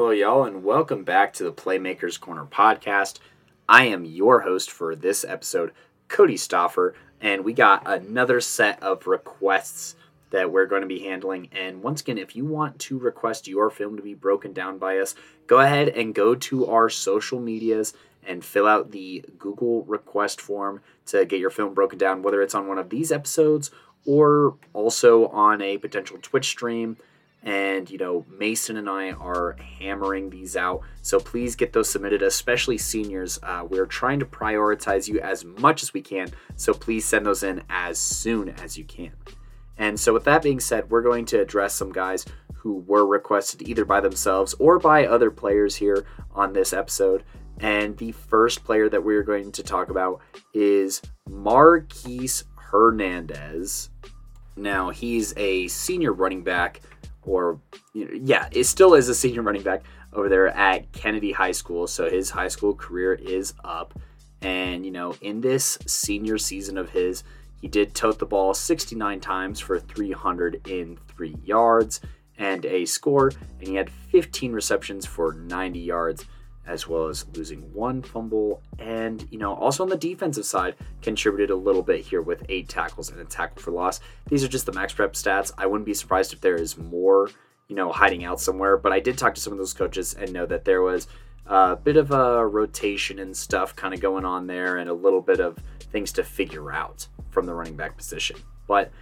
Hello, y'all, and welcome back to the Playmakers Corner podcast. I am your host for this episode, Cody Stoffer, and we got another set of requests that we're going to be handling. And once again, if you want to request your film to be broken down by us, go ahead and go to our social medias and fill out the Google request form to get your film broken down, whether it's on one of these episodes or also on a potential Twitch stream. And, you know, Mason and I are hammering these out. So please get those submitted, especially seniors. Uh, we're trying to prioritize you as much as we can. So please send those in as soon as you can. And so, with that being said, we're going to address some guys who were requested either by themselves or by other players here on this episode. And the first player that we're going to talk about is Marquise Hernandez. Now, he's a senior running back, or you know, yeah, it still is a senior running back over there at Kennedy High School. So his high school career is up. And, you know, in this senior season of his, he did tote the ball 69 times for 303 yards and a score, and he had 15 receptions for 90 yards, as well as losing one fumble. And, you know, also on the defensive side, contributed a little bit here with eight tackles and a tackle for loss. These are just the max prep stats. I wouldn't be surprised if there is more, you know, hiding out somewhere, but I did talk to some of those coaches and know that there was a bit of a rotation and stuff kind of going on there and a little bit of things to figure out from the running back position. But,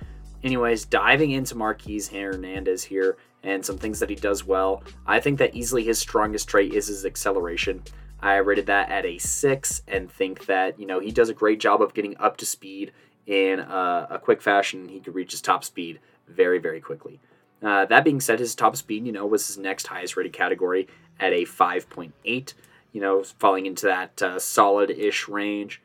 anyways, diving into Marquise Hernandez here and some things that he does well, I think that easily his strongest trait is his acceleration. I rated that at a six and think that, you know, he does a great job of getting up to speed in a, a quick fashion. He could reach his top speed very, very quickly. Uh, that being said, his top speed, you know, was his next highest rated category at a 5.8, you know, falling into that uh, solid ish range.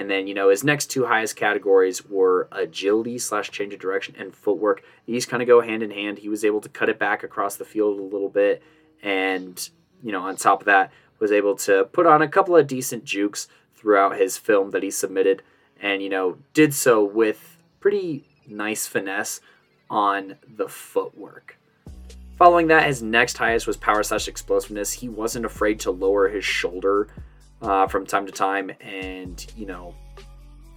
And then, you know, his next two highest categories were agility slash change of direction and footwork. These kind of go hand in hand. He was able to cut it back across the field a little bit. And, you know, on top of that, was able to put on a couple of decent jukes throughout his film that he submitted. And, you know, did so with pretty nice finesse on the footwork. Following that, his next highest was power slash explosiveness. He wasn't afraid to lower his shoulder uh, from time to time, and you know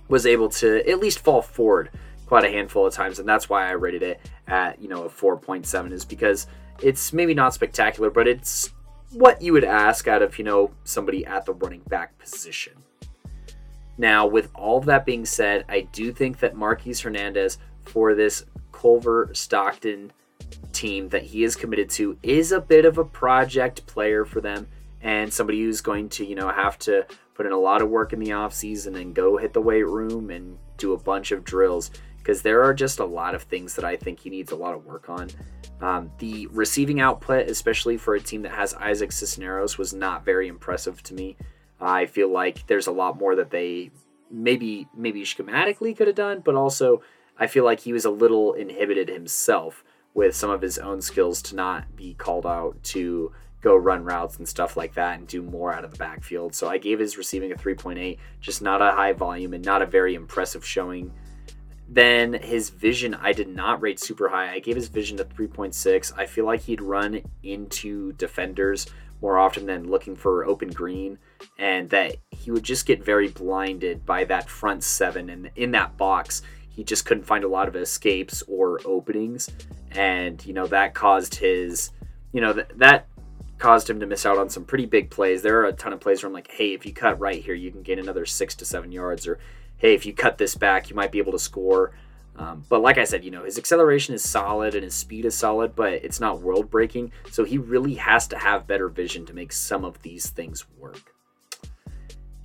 was able to at least fall forward quite a handful of times, and that's why I rated it at you know a 4.7 is because it's maybe not spectacular, but it's what you would ask out of you know somebody at the running back position. Now, with all of that being said, I do think that Marquise Hernandez for this Culver Stockton team that he is committed to is a bit of a project player for them and somebody who's going to, you know, have to put in a lot of work in the off season and go hit the weight room and do a bunch of drills because there are just a lot of things that I think he needs a lot of work on. Um, the receiving output, especially for a team that has Isaac Cisneros, was not very impressive to me. I feel like there's a lot more that they maybe maybe schematically could have done, but also I feel like he was a little inhibited himself with some of his own skills to not be called out to go run routes and stuff like that and do more out of the backfield. So I gave his receiving a 3.8, just not a high volume and not a very impressive showing. Then his vision, I did not rate super high. I gave his vision a 3.6. I feel like he'd run into defenders more often than looking for open green, and that he would just get very blinded by that front seven. And in that box, he just couldn't find a lot of escapes or openings. And, you know, that caused his, you know, th- that caused him to miss out on some pretty big plays. There are a ton of plays where I'm like, hey, if you cut right here, you can gain another six to seven yards, or hey, if you cut this back, you might be able to score. Um, but like I said, you know, his acceleration is solid and his speed is solid, but it's not world breaking. So he really has to have better vision to make some of these things work.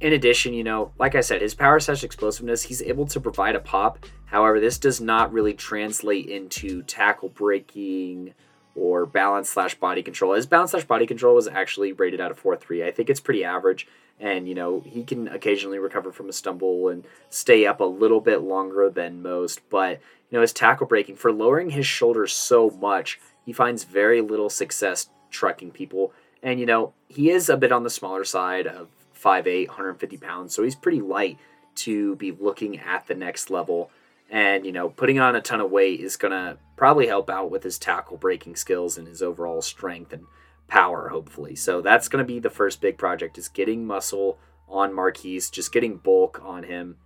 In addition, you know, like I said, his power slash explosiveness, he's able to provide a pop. However, this does not really translate into tackle breaking, or balance slash body control. His balance slash body control was actually rated out of 4.3. I think it's pretty average. And, you know, he can occasionally recover from a stumble and stay up a little bit longer than most. But, you know, his tackle breaking, for lowering his shoulders so much, he finds very little success trucking people. And, you know, he is a bit on the smaller side of 5'8, 150 pounds. So he's pretty light to be looking at the next level and, you know, putting on a ton of weight is going to probably help out with his tackle breaking skills and his overall strength and power, hopefully. So that's going to be the first big project is getting muscle on Marquise, just getting bulk on him.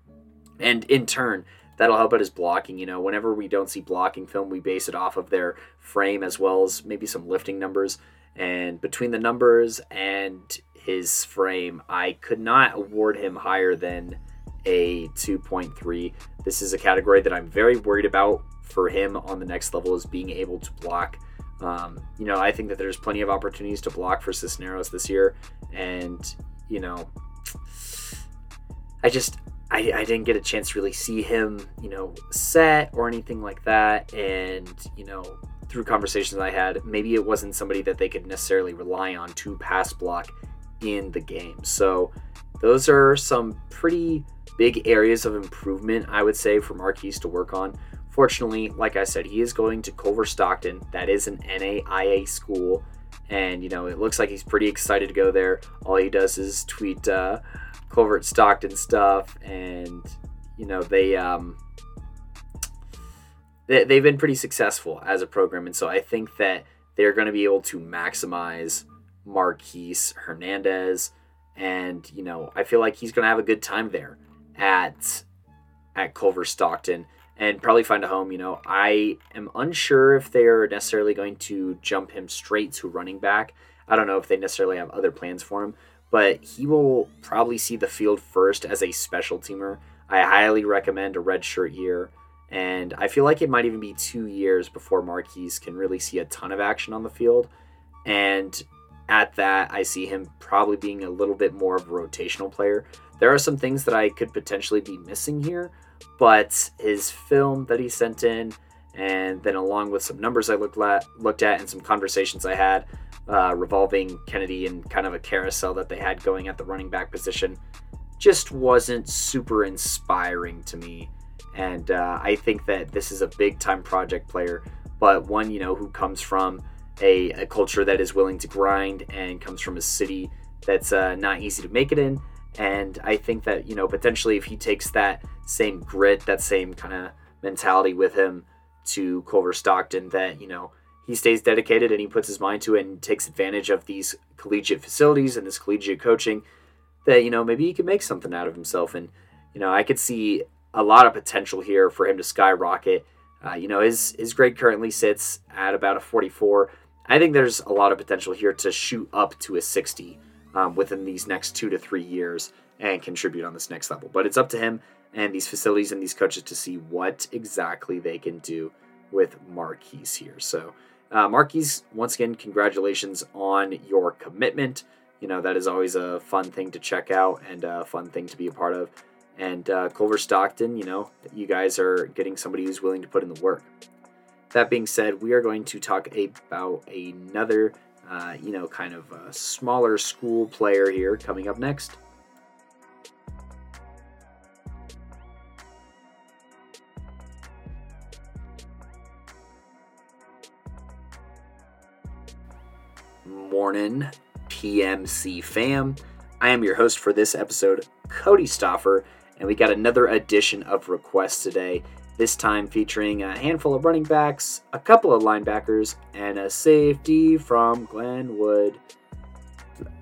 And in turn, that'll help out his blocking. You know, whenever we don't see blocking film, we base it off of their frame as well as maybe some lifting numbers. And between the numbers and his frame, I could not award him higher than a 2.3. This is a category that I'm very worried about for him on the next level is being able to block. Um, you know, I think that there's plenty of opportunities to block for Cisneros this year, and you know, I just I, I didn't get a chance to really see him, you know, set or anything like that, and you know, through conversations I had, maybe it wasn't somebody that they could necessarily rely on to pass block in the game. So those are some pretty big areas of improvement, I would say, for Marquise to work on. Fortunately, like I said, he is going to Culver Stockton. That is an NAIA school. And, you know, it looks like he's pretty excited to go there. All he does is tweet uh, Culver Stockton stuff. And, you know, they, um, they, they've been pretty successful as a program. And so I think that they're going to be able to maximize Marquise Hernandez. And, you know, I feel like he's going to have a good time there at at Culver Stockton and probably find a home. You know, I am unsure if they're necessarily going to jump him straight to running back. I don't know if they necessarily have other plans for him, but he will probably see the field first as a special teamer. I highly recommend a red shirt year, and I feel like it might even be two years before Marquise can really see a ton of action on the field. And at that, I see him probably being a little bit more of a rotational player. There are some things that I could potentially be missing here, but his film that he sent in, and then along with some numbers I looked at, looked at and some conversations I had uh, revolving Kennedy and kind of a carousel that they had going at the running back position, just wasn't super inspiring to me. And uh, I think that this is a big time project player, but one you know who comes from a, a culture that is willing to grind and comes from a city that's uh, not easy to make it in and I think that, you know, potentially if he takes that same grit, that same kind of mentality with him to Culver Stockton, that, you know, he stays dedicated and he puts his mind to it and takes advantage of these collegiate facilities and this collegiate coaching, that, you know, maybe he could make something out of himself. And, you know, I could see a lot of potential here for him to skyrocket. Uh, you know, his, his grade currently sits at about a 44. I think there's a lot of potential here to shoot up to a 60 um, within these next two to three years and contribute on this next level. But it's up to him and these facilities and these coaches to see what exactly they can do with Marquise here. So, uh, Marquise, once again, congratulations on your commitment. You know, that is always a fun thing to check out and a fun thing to be a part of. And uh, Culver Stockton, you know, you guys are getting somebody who's willing to put in the work. That being said, we are going to talk about another uh, you know, kind of a smaller school player here coming up next. Morning, PMC fam. I am your host for this episode, Cody Stoffer, and we got another edition of requests today this time featuring a handful of running backs, a couple of linebackers, and a safety from Glenwood.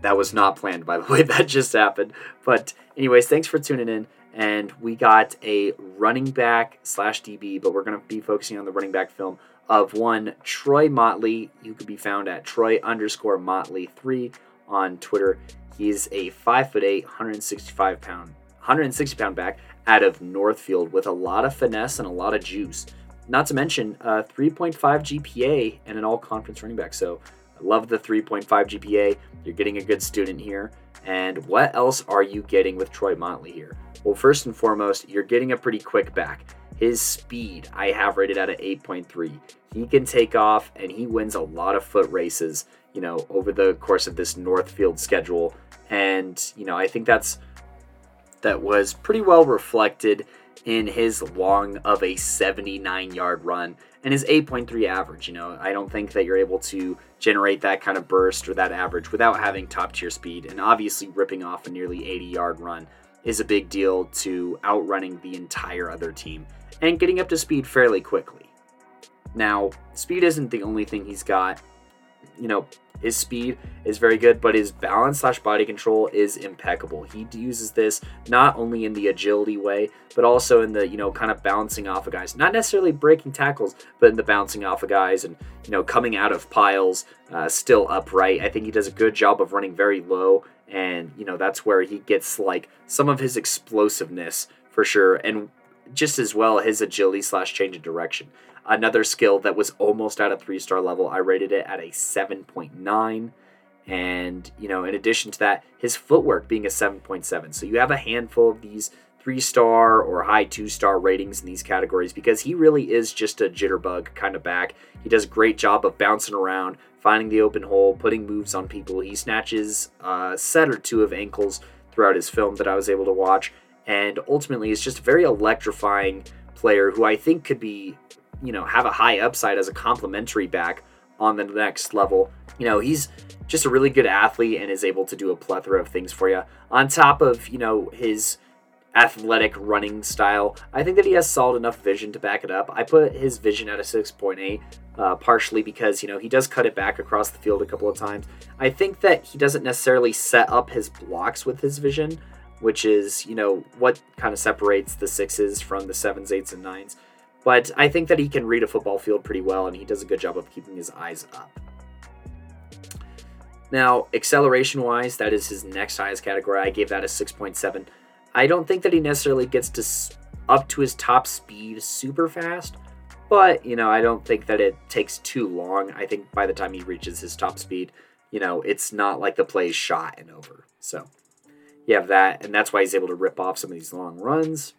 That was not planned, by the way, that just happened. But, anyways, thanks for tuning in. And we got a running back slash DB, but we're going to be focusing on the running back film of one Troy Motley. You could be found at Troy underscore Motley3 on Twitter. He's a 5'8, 165 pound, 160 pound back out of Northfield with a lot of finesse and a lot of juice. Not to mention uh, a 3.5 GPA and an all conference running back. So I love the 3.5 GPA. You're getting a good student here. And what else are you getting with Troy Motley here? Well, first and foremost, you're getting a pretty quick back. His speed, I have rated at an 8.3. He can take off and he wins a lot of foot races, you know, over the course of this Northfield schedule. And, you know, I think that's that was pretty well reflected in his long of a 79 yard run and his 8.3 average. You know, I don't think that you're able to generate that kind of burst or that average without having top tier speed. And obviously, ripping off a nearly 80 yard run is a big deal to outrunning the entire other team and getting up to speed fairly quickly. Now, speed isn't the only thing he's got. You know, his speed is very good, but his balance slash body control is impeccable. He uses this not only in the agility way, but also in the, you know, kind of bouncing off of guys. Not necessarily breaking tackles, but in the bouncing off of guys and, you know, coming out of piles uh, still upright. I think he does a good job of running very low, and, you know, that's where he gets like some of his explosiveness for sure. And just as well his agility slash change of direction. Another skill that was almost at a three star level, I rated it at a 7.9. And, you know, in addition to that, his footwork being a 7.7. So you have a handful of these three star or high two star ratings in these categories because he really is just a jitterbug kind of back. He does a great job of bouncing around, finding the open hole, putting moves on people. He snatches a set or two of ankles throughout his film that I was able to watch and ultimately is just a very electrifying player who I think could be, you know, have a high upside as a complementary back on the next level. You know, he's just a really good athlete and is able to do a plethora of things for you. On top of, you know, his athletic running style, I think that he has solid enough vision to back it up. I put his vision at a 6.8, uh, partially because, you know, he does cut it back across the field a couple of times. I think that he doesn't necessarily set up his blocks with his vision which is, you know, what kind of separates the sixes from the sevens, eights, and nines. But I think that he can read a football field pretty well, and he does a good job of keeping his eyes up. Now, acceleration wise, that is his next highest category. I gave that a 6.7. I don't think that he necessarily gets to up to his top speed super fast, but you know, I don't think that it takes too long. I think by the time he reaches his top speed, you know, it's not like the play's shot and over. So you have that, and that's why he's able to rip off some of these long runs.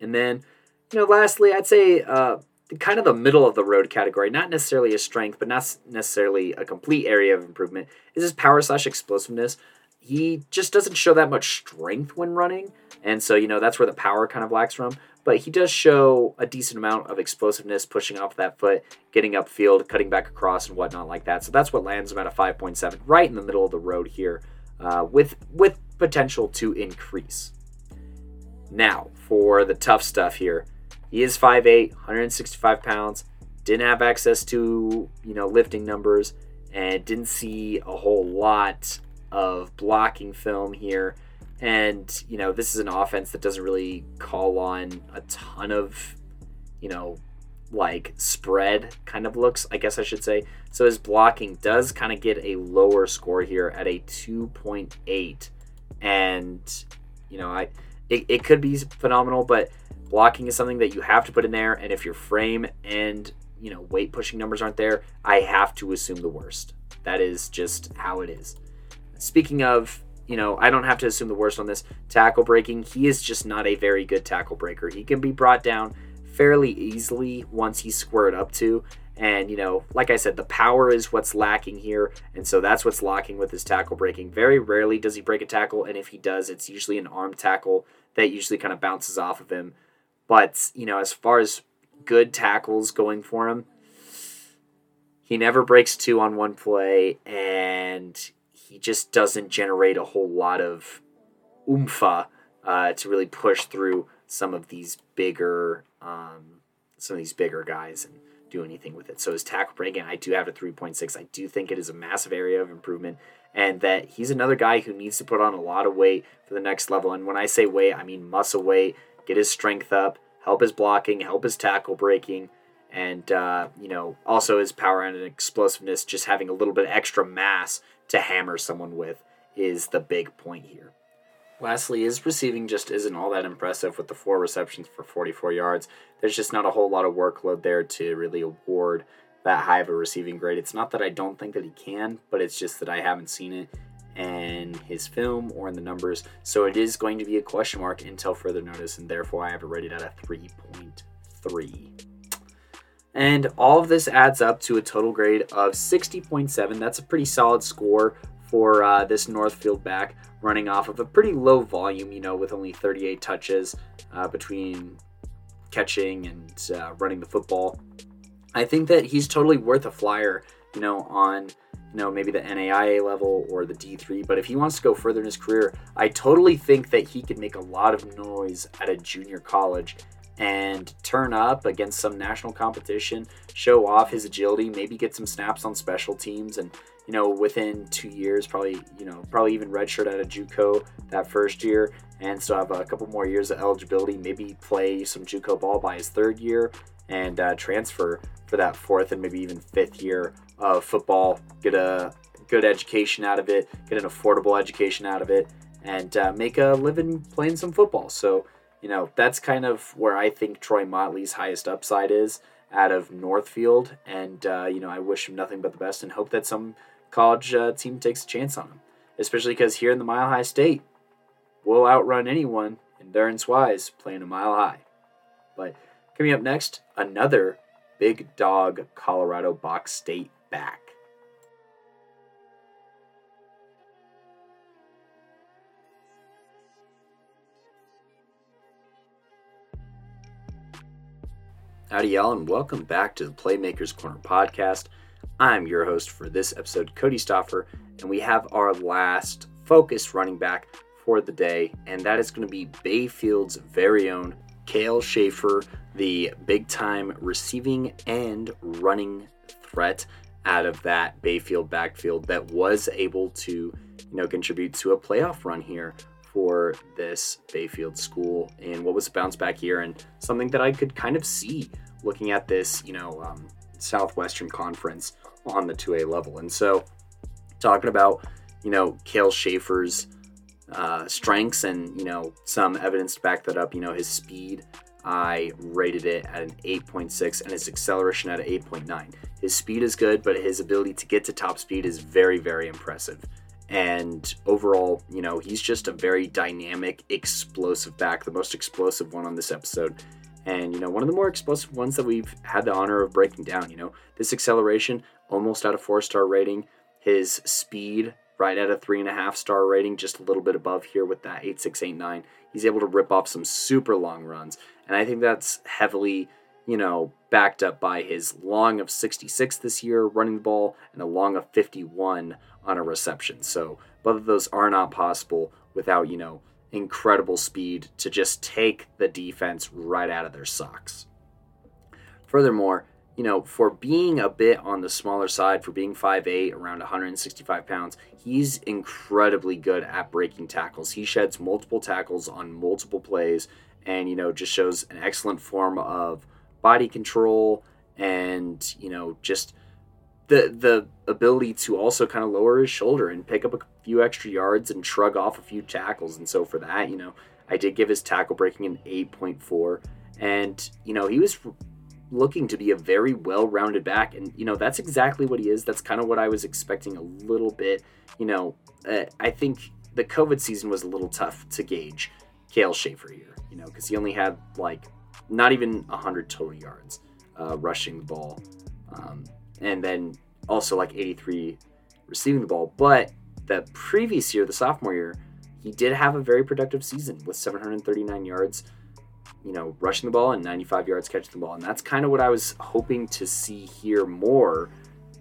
And then, you know, lastly, I'd say uh, kind of the middle of the road category, not necessarily a strength, but not necessarily a complete area of improvement, is his power slash explosiveness. He just doesn't show that much strength when running, and so you know that's where the power kind of lacks from. But he does show a decent amount of explosiveness, pushing off that foot, getting upfield, cutting back across, and whatnot like that. So that's what lands him at a 5.7, right in the middle of the road here, uh, with with potential to increase. Now, for the tough stuff here, he is 5'8, 165 pounds, didn't have access to, you know, lifting numbers, and didn't see a whole lot of blocking film here. And, you know, this is an offense that doesn't really call on a ton of, you know, like spread kind of looks, I guess I should say. So his blocking does kind of get a lower score here at a 2.8 and you know I it, it could be phenomenal, but blocking is something that you have to put in there. And if your frame and you know weight pushing numbers aren't there, I have to assume the worst. That is just how it is. Speaking of you know, I don't have to assume the worst on this tackle breaking. He is just not a very good tackle breaker. He can be brought down fairly easily once he's squared up to. And, you know, like I said, the power is what's lacking here. And so that's what's lacking with his tackle breaking. Very rarely does he break a tackle. And if he does, it's usually an arm tackle that usually kind of bounces off of him. But, you know, as far as good tackles going for him, he never breaks two on one play. And he just doesn't generate a whole lot of oompha uh, to really push through some of these bigger, um, some of these bigger guys. And, do anything with it. So his tackle breaking, I do have a 3.6. I do think it is a massive area of improvement, and that he's another guy who needs to put on a lot of weight for the next level. And when I say weight, I mean muscle weight, get his strength up, help his blocking, help his tackle breaking, and uh, you know also his power and explosiveness. Just having a little bit extra mass to hammer someone with is the big point here. Lastly, his receiving just isn't all that impressive with the four receptions for 44 yards. There's just not a whole lot of workload there to really award that high of a receiving grade. It's not that I don't think that he can, but it's just that I haven't seen it in his film or in the numbers. So it is going to be a question mark until further notice, and therefore I have it rated at a 3.3. And all of this adds up to a total grade of 60.7. That's a pretty solid score for uh, this Northfield back, running off of a pretty low volume, you know, with only 38 touches uh, between catching and uh, running the football. I think that he's totally worth a flyer, you know, on you know maybe the NAIA level or the D3. But if he wants to go further in his career, I totally think that he could make a lot of noise at a junior college. and turn up against some national competition, show off his agility, maybe get some snaps on special teams, and you know within two years, probably you know probably even redshirt out of JUCO that first year, and still have a couple more years of eligibility. Maybe play some JUCO ball by his third year and uh, transfer for that fourth and maybe even fifth year of football. Get a good education out of it, get an affordable education out of it, and uh, make a living playing some football. So you know, that's kind of where I think Troy Motley's highest upside is out of Northfield. And, uh, you know, I wish him nothing but the best and hope that some college uh, team takes a chance on him, especially because here in the Mile High State, we'll outrun anyone endurance wise playing a mile high. But coming up next, another big dog Colorado Box State back. Howdy, y'all, and welcome back to the Playmakers Corner podcast. I'm your host for this episode, Cody Stoffer, and we have our last focused running back for the day, and that is going to be Bayfield's very own Kale Schaefer, the big time receiving and running threat out of that Bayfield backfield that was able to, you know, contribute to a playoff run here for this Bayfield school and what was a bounce back year and something that I could kind of see looking at this, you know, um, Southwestern Conference on the 2A level. And so, talking about, you know, Kale Schaefer's uh, strengths and, you know, some evidence to back that up, you know, his speed, I rated it at an 8.6 and his acceleration at an 8.9. His speed is good, but his ability to get to top speed is very, very impressive. And overall, you know, he's just a very dynamic, explosive back, the most explosive one on this episode. And, you know, one of the more explosive ones that we've had the honor of breaking down, you know, this acceleration almost at a four star rating, his speed right at a three and a half star rating, just a little bit above here with that 8689. He's able to rip off some super long runs. And I think that's heavily, you know, backed up by his long of 66 this year running the ball and a long of 51 on a reception. So both of those are not possible without, you know, incredible speed to just take the defense right out of their socks. Furthermore, you know, for being a bit on the smaller side, for being 5'8, around 165 pounds, he's incredibly good at breaking tackles. He sheds multiple tackles on multiple plays and, you know, just shows an excellent form of body control and, you know, just the the ability to also kind of lower his shoulder and pick up a few extra yards and shrug off a few tackles. And so for that, you know, I did give his tackle breaking an 8.4. And, you know, he was looking to be a very well-rounded back and you know that's exactly what he is that's kind of what i was expecting a little bit you know uh, i think the covid season was a little tough to gauge kale schaefer here you know because he only had like not even 100 total yards uh, rushing the ball um, and then also like 83 receiving the ball. But the previous year, the sophomore year, he did have a very productive season with 739 yards, you know, rushing the ball and 95 yards catching the ball. And that's kind of what I was hoping to see here more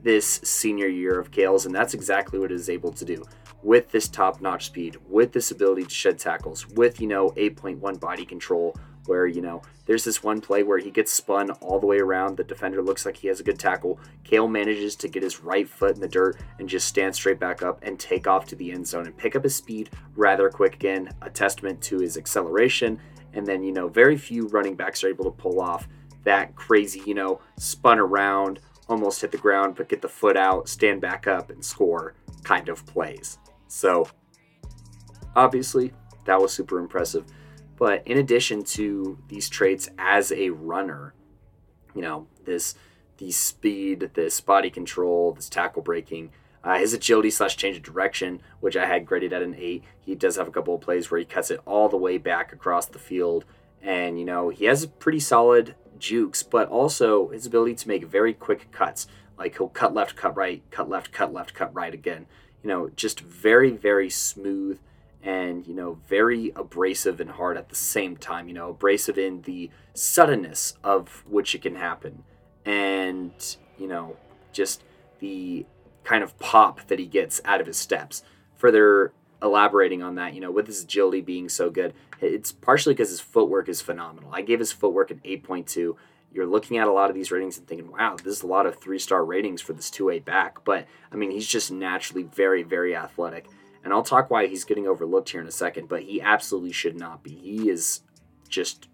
this senior year of Kales. And that's exactly what it is able to do with this top notch speed, with this ability to shed tackles, with, you know, 8.1 body control, where you know there's this one play where he gets spun all the way around. The defender looks like he has a good tackle. Kale manages to get his right foot in the dirt and just stand straight back up and take off to the end zone and pick up his speed rather quick again a testament to his acceleration. And then you know very few running backs are able to pull off that crazy you know spun around almost hit the ground but get the foot out stand back up and score kind of plays so obviously that was super impressive but in addition to these traits as a runner, you know, this the speed, this body control, this tackle breaking, uh, his agility slash change of direction, which I had graded at an eight. He does have a couple of plays where he cuts it all the way back across the field, and you know he has pretty solid jukes, but also his ability to make very quick cuts. Like he'll cut left, cut right, cut left, cut left, cut right again. You know, just very, very smooth and you know very abrasive and hard at the same time you know abrasive in the suddenness of which it can happen and you know just the kind of pop that he gets out of his steps further elaborating on that, you know, with his agility being so good, it's partially because his footwork is phenomenal. I gave his footwork an 8.2. You're looking at a lot of these ratings and thinking, wow, this is a lot of three star ratings for this 2A back. But, I mean, he's just naturally very, very athletic. And I'll talk why he's getting overlooked here in a second, but he absolutely should not be. He is just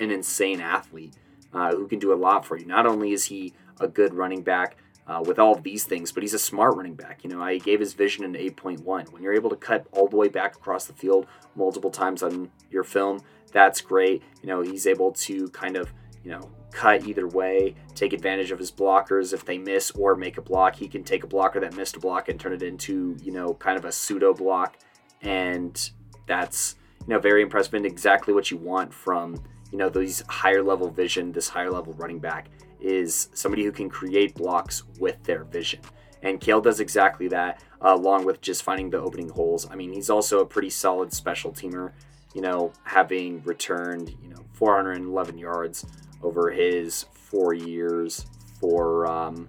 an insane athlete uh, who can do a lot for you. Not only is he a good running back, uh, with all these things, but he's a smart running back. You know, I gave his vision an 8.1. When you're able to cut all the way back across the field multiple times on your film, that's great. You know, he's able to kind of, you know, cut either way, take advantage of his blockers if they miss or make a block. He can take a blocker that missed a block and turn it into, you know, kind of a pseudo block. And that's, you know, very impressive and exactly what you want from, you know, these higher level vision, this higher level running back is somebody who can create blocks with their vision. And Kale does exactly that, uh, along with just finding the opening holes. I mean, he's also a pretty solid special teamer, you know, having returned, you know, 411 yards over his four years for um,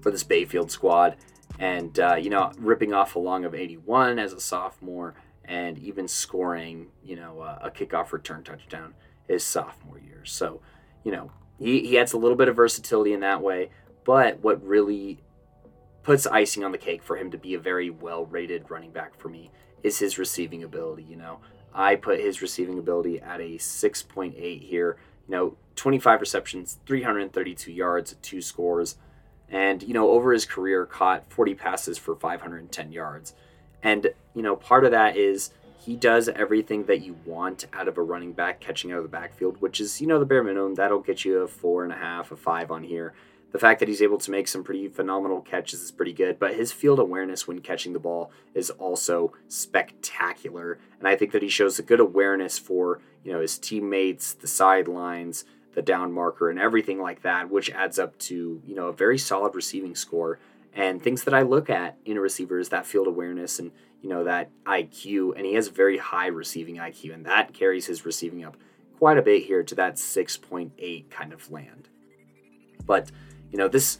for this Bayfield squad, and uh, you know, ripping off a long of 81 as a sophomore, and even scoring, you know, uh, a kickoff return touchdown his sophomore year. So, you know, he, he adds a little bit of versatility in that way, but what really puts icing on the cake for him to be a very well rated running back for me is his receiving ability. You know, I put his receiving ability at a 6.8 here. You know, 25 receptions, 332 yards, two scores, and, you know, over his career, caught 40 passes for 510 yards. And, you know, part of that is he does everything that you want out of a running back catching out of the backfield, which is, you know, the bare minimum. That'll get you a four and a half, a five on here. The fact that he's able to make some pretty phenomenal catches is pretty good, but his field awareness when catching the ball is also spectacular. And I think that he shows a good awareness for, you know, his teammates, the sidelines, the down marker, and everything like that, which adds up to, you know, a very solid receiving score. And things that I look at in a receiver is that field awareness and you know, that IQ, and he has very high receiving IQ, and that carries his receiving up quite a bit here to that 6.8 kind of land. But, you know, this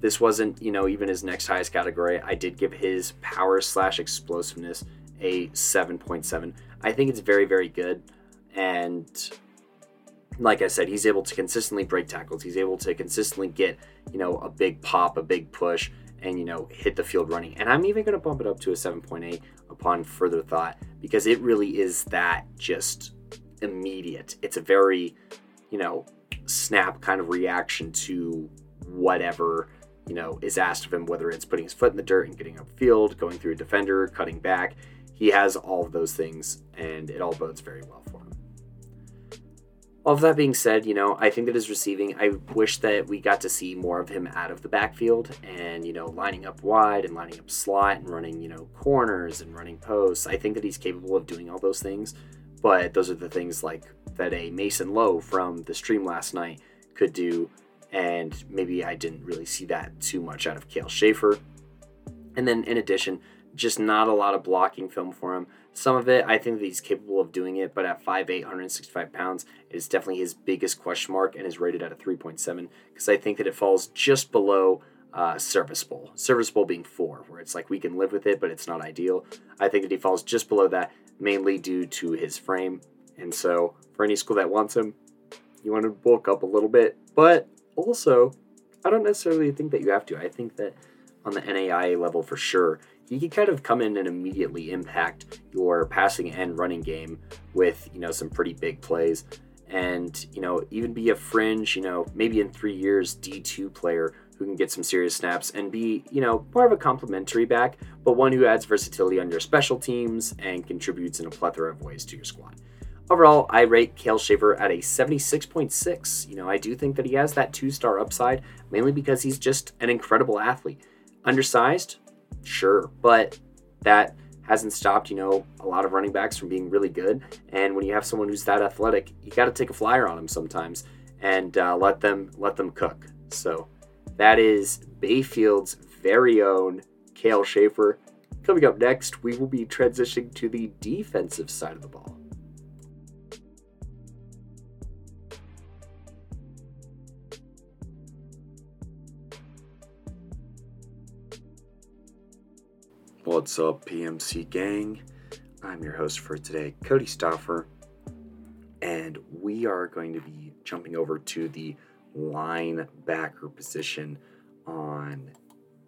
this wasn't, you know, even his next highest category. I did give his power slash explosiveness a 7.7. I think it's very, very good. And like I said, he's able to consistently break tackles. He's able to consistently get, you know, a big pop, a big push, and you know hit the field running. And I'm even going to bump it up to a 7.8 upon further thought because it really is that just immediate. It's a very, you know, snap kind of reaction to whatever you know is asked of him, whether it's putting his foot in the dirt and getting upfield, going through a defender, cutting back. He has all of those things, and it all bodes very well for him all of that being said, you know, I think that his receiving, I wish that we got to see more of him out of the backfield and, you know, lining up wide and lining up slot and running, you know, corners and running posts. I think that he's capable of doing all those things, but those are the things like that a Mason Lowe from the stream last night could do. And maybe I didn't really see that too much out of Kale Schaefer. And then in addition, just not a lot of blocking film for him. Some of it, I think that he's capable of doing it, but at 5'8", 165 pounds, is definitely his biggest question mark and is rated at a 3.7 because I think that it falls just below uh, serviceable. Serviceable being 4, where it's like we can live with it, but it's not ideal. I think that he falls just below that, mainly due to his frame. And so, for any school that wants him, you want to bulk up a little bit. But also, I don't necessarily think that you have to. I think that on the NAIA level for sure, you can kind of come in and immediately impact your passing and running game with, you know, some pretty big plays. And, you know, even be a fringe, you know, maybe in three years, D2 player who can get some serious snaps and be, you know, more of a complementary back, but one who adds versatility on your special teams and contributes in a plethora of ways to your squad. Overall, I rate Kale Schaefer at a 76.6. You know, I do think that he has that two star upside, mainly because he's just an incredible athlete. Undersized, sure, but that hasn't stopped, you know, a lot of running backs from being really good. And when you have someone who's that athletic, you got to take a flyer on them sometimes and uh, let them let them cook. So that is Bayfield's very own Kale Schaefer. Coming up next, we will be transitioning to the defensive side of the ball. What's up, PMC gang? I'm your host for today, Cody Stoffer, and we are going to be jumping over to the linebacker position on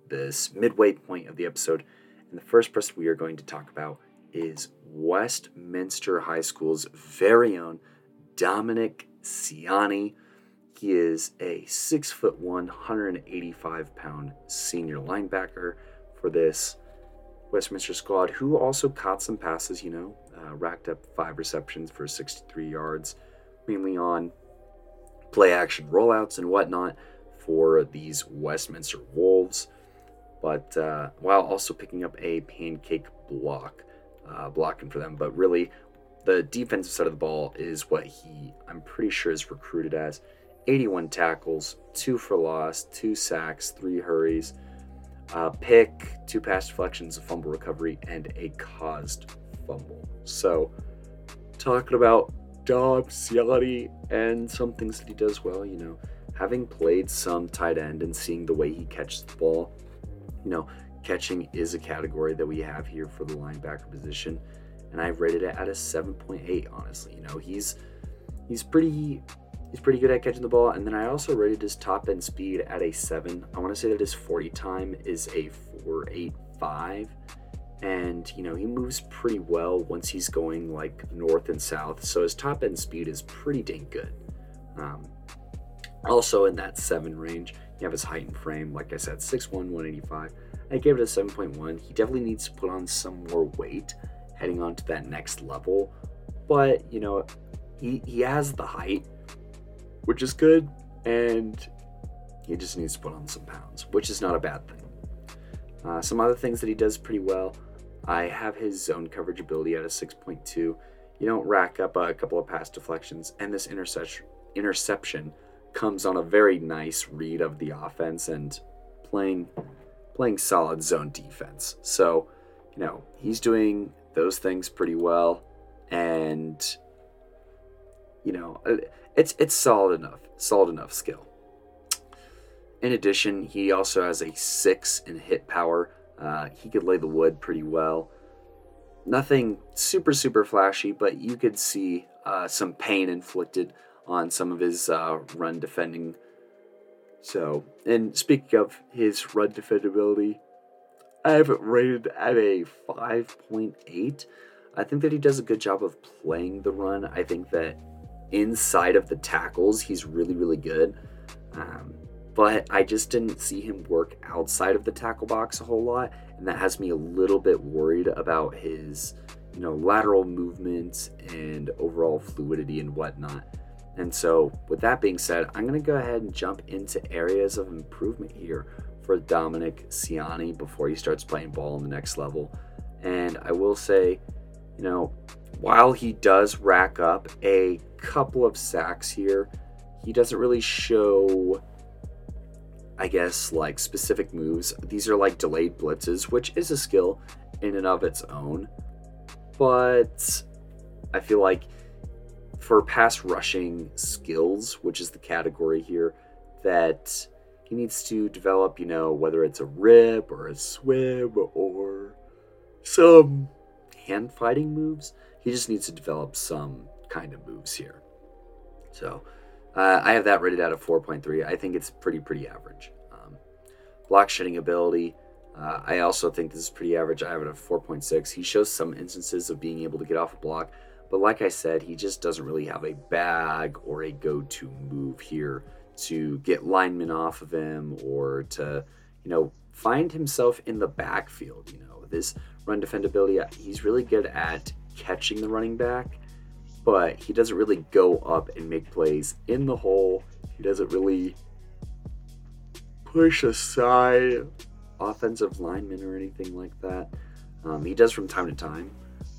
this midway point of the episode. And the first person we are going to talk about is Westminster High School's very own Dominic Ciani. He is a six foot one, 185 pound senior linebacker for this Westminster squad, who also caught some passes, you know, uh, racked up five receptions for 63 yards, mainly on play action rollouts and whatnot for these Westminster Wolves, but uh, while also picking up a pancake block, uh, blocking for them. But really, the defensive side of the ball is what he, I'm pretty sure, is recruited as 81 tackles, two for loss, two sacks, three hurries, uh, pick, two pass deflections, a fumble recovery, and a caused fumble. So, talking about Ciani and some things that he does well, you know, having played some tight end and seeing the way he catches the ball, you know, catching is a category that we have here for the linebacker position, and I've rated it at a 7.8. Honestly, you know, he's he's pretty he's pretty good at catching the ball, and then I also rated his top end speed at a seven. I want to say that his 40 time is a 4.85 and you know he moves pretty well once he's going like north and south so his top end speed is pretty dang good. Um, also in that 7 range you have his height and frame like i said 6'1 185 i gave it a 7.1 he definitely needs to put on some more weight heading on to that next level but you know he, he has the height which is good and he just needs to put on some pounds which is not a bad thing uh, some other things that he does pretty well I have his zone coverage ability at a 6.2. You don't rack up a couple of pass deflections, and this interception comes on a very nice read of the offense and playing playing solid zone defense. So, you know, he's doing those things pretty well, and you know, uh, it's it's solid enough, solid enough skill. In addition, he also has a six in hit power uh, he could lay the wood pretty well. Nothing super, super flashy, but you could see uh, some pain inflicted on some of his uh, run defending. So, and speaking of his run defendability, I have it rated at a 5.8. I think that he does a good job of playing the run. I think that inside of the tackles, he's really, really good. Um, but I just didn't see him work outside of the tackle box a whole lot, and that has me a little bit worried about his, you know, lateral movements and overall fluidity and whatnot. And so, with that being said, I'm going to go ahead and jump into areas of improvement here for Dominic Ciani before he starts playing ball on the next level. And I will say, you know, while he does rack up a couple of sacks here, he doesn't really show I guess, like specific moves. These are like delayed blitzes, which is a skill in and of its own. But I feel like for pass rushing skills, which is the category here, that he needs to develop, you know, whether it's a rip or a swim or some hand fighting moves. He just needs to develop some kind of moves here. So uh, I have that rated out of 4.3. I think it's pretty, pretty average. Um, block shedding ability. Uh, I also think this is pretty average. I have it at 4.6. He shows some instances of being able to get off a block, but like I said, he just doesn't really have a bag or a go to move here to get linemen off of him or to, you know, find himself in the backfield. You know, this run defendability, he's really good at catching the running back but he doesn't really go up and make plays in the hole. He doesn't really push aside offensive linemen or anything like that. Um, he does from time to time,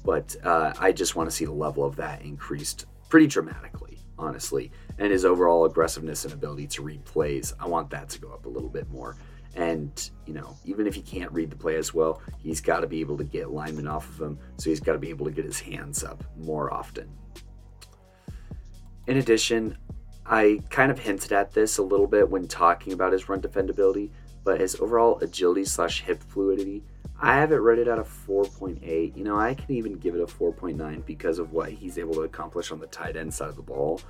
but uh, I just want to see the level of that increased pretty dramatically, honestly. And his overall aggressiveness and ability to read plays, I want that to go up a little bit more. And, you know, even if he can't read the play as well, he's got to be able to get linemen off of him. So he's got to be able to get his hands up more often. In addition, I kind of hinted at this a little bit when talking about his run defendability, but his overall agility slash hip fluidity, I have it rated at a 4.8. You know, I can even give it a 4.9 because of what he's able to accomplish on the tight end side of the ball.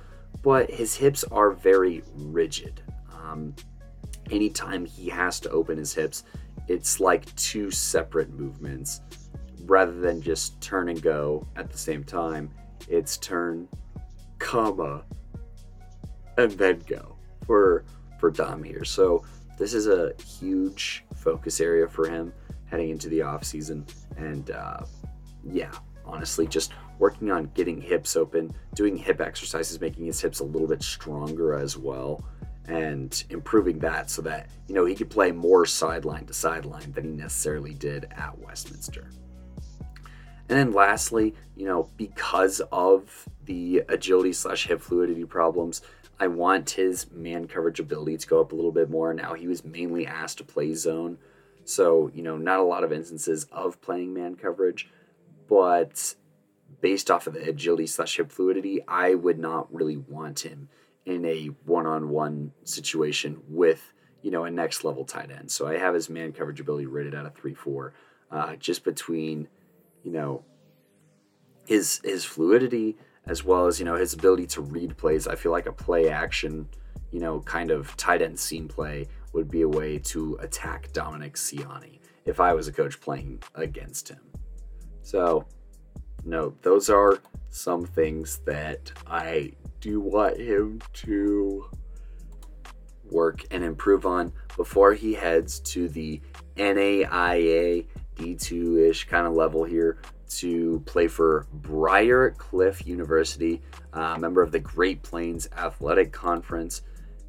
But his hips are very rigid. Um, anytime he has to open his hips, it's like two separate movements rather than just turn and go at the same time. It's turn, comma, and then go for for Dom here. So this is a huge focus area for him heading into the off season, and uh, yeah, honestly, just working on getting hips open, doing hip exercises, making his hips a little bit stronger as well, and improving that so that you know he could play more sideline to sideline than he necessarily did at Westminster. And then lastly, you know, because of the agility slash hip fluidity problems, I want his man coverage ability to go up a little bit more. Now he was mainly asked to play zone, so you know, not a lot of instances of playing man coverage, but based off of the agility slash hip fluidity, I would not really want him in a one-on-one situation with you know a next level tight end. So I have his man coverage ability rated out of three four, uh, just between you know his his fluidity as well as you know his ability to read plays. I feel like a play action, you know, kind of tight end seam play would be a way to attack Dominic Ciani if I was a coach playing against him. So, no, those are some things that I do want him to work and improve on before he heads to the NAIA D2 ish kind of level here to play for Briar Cliff University, uh, member of the Great Plains Athletic Conference.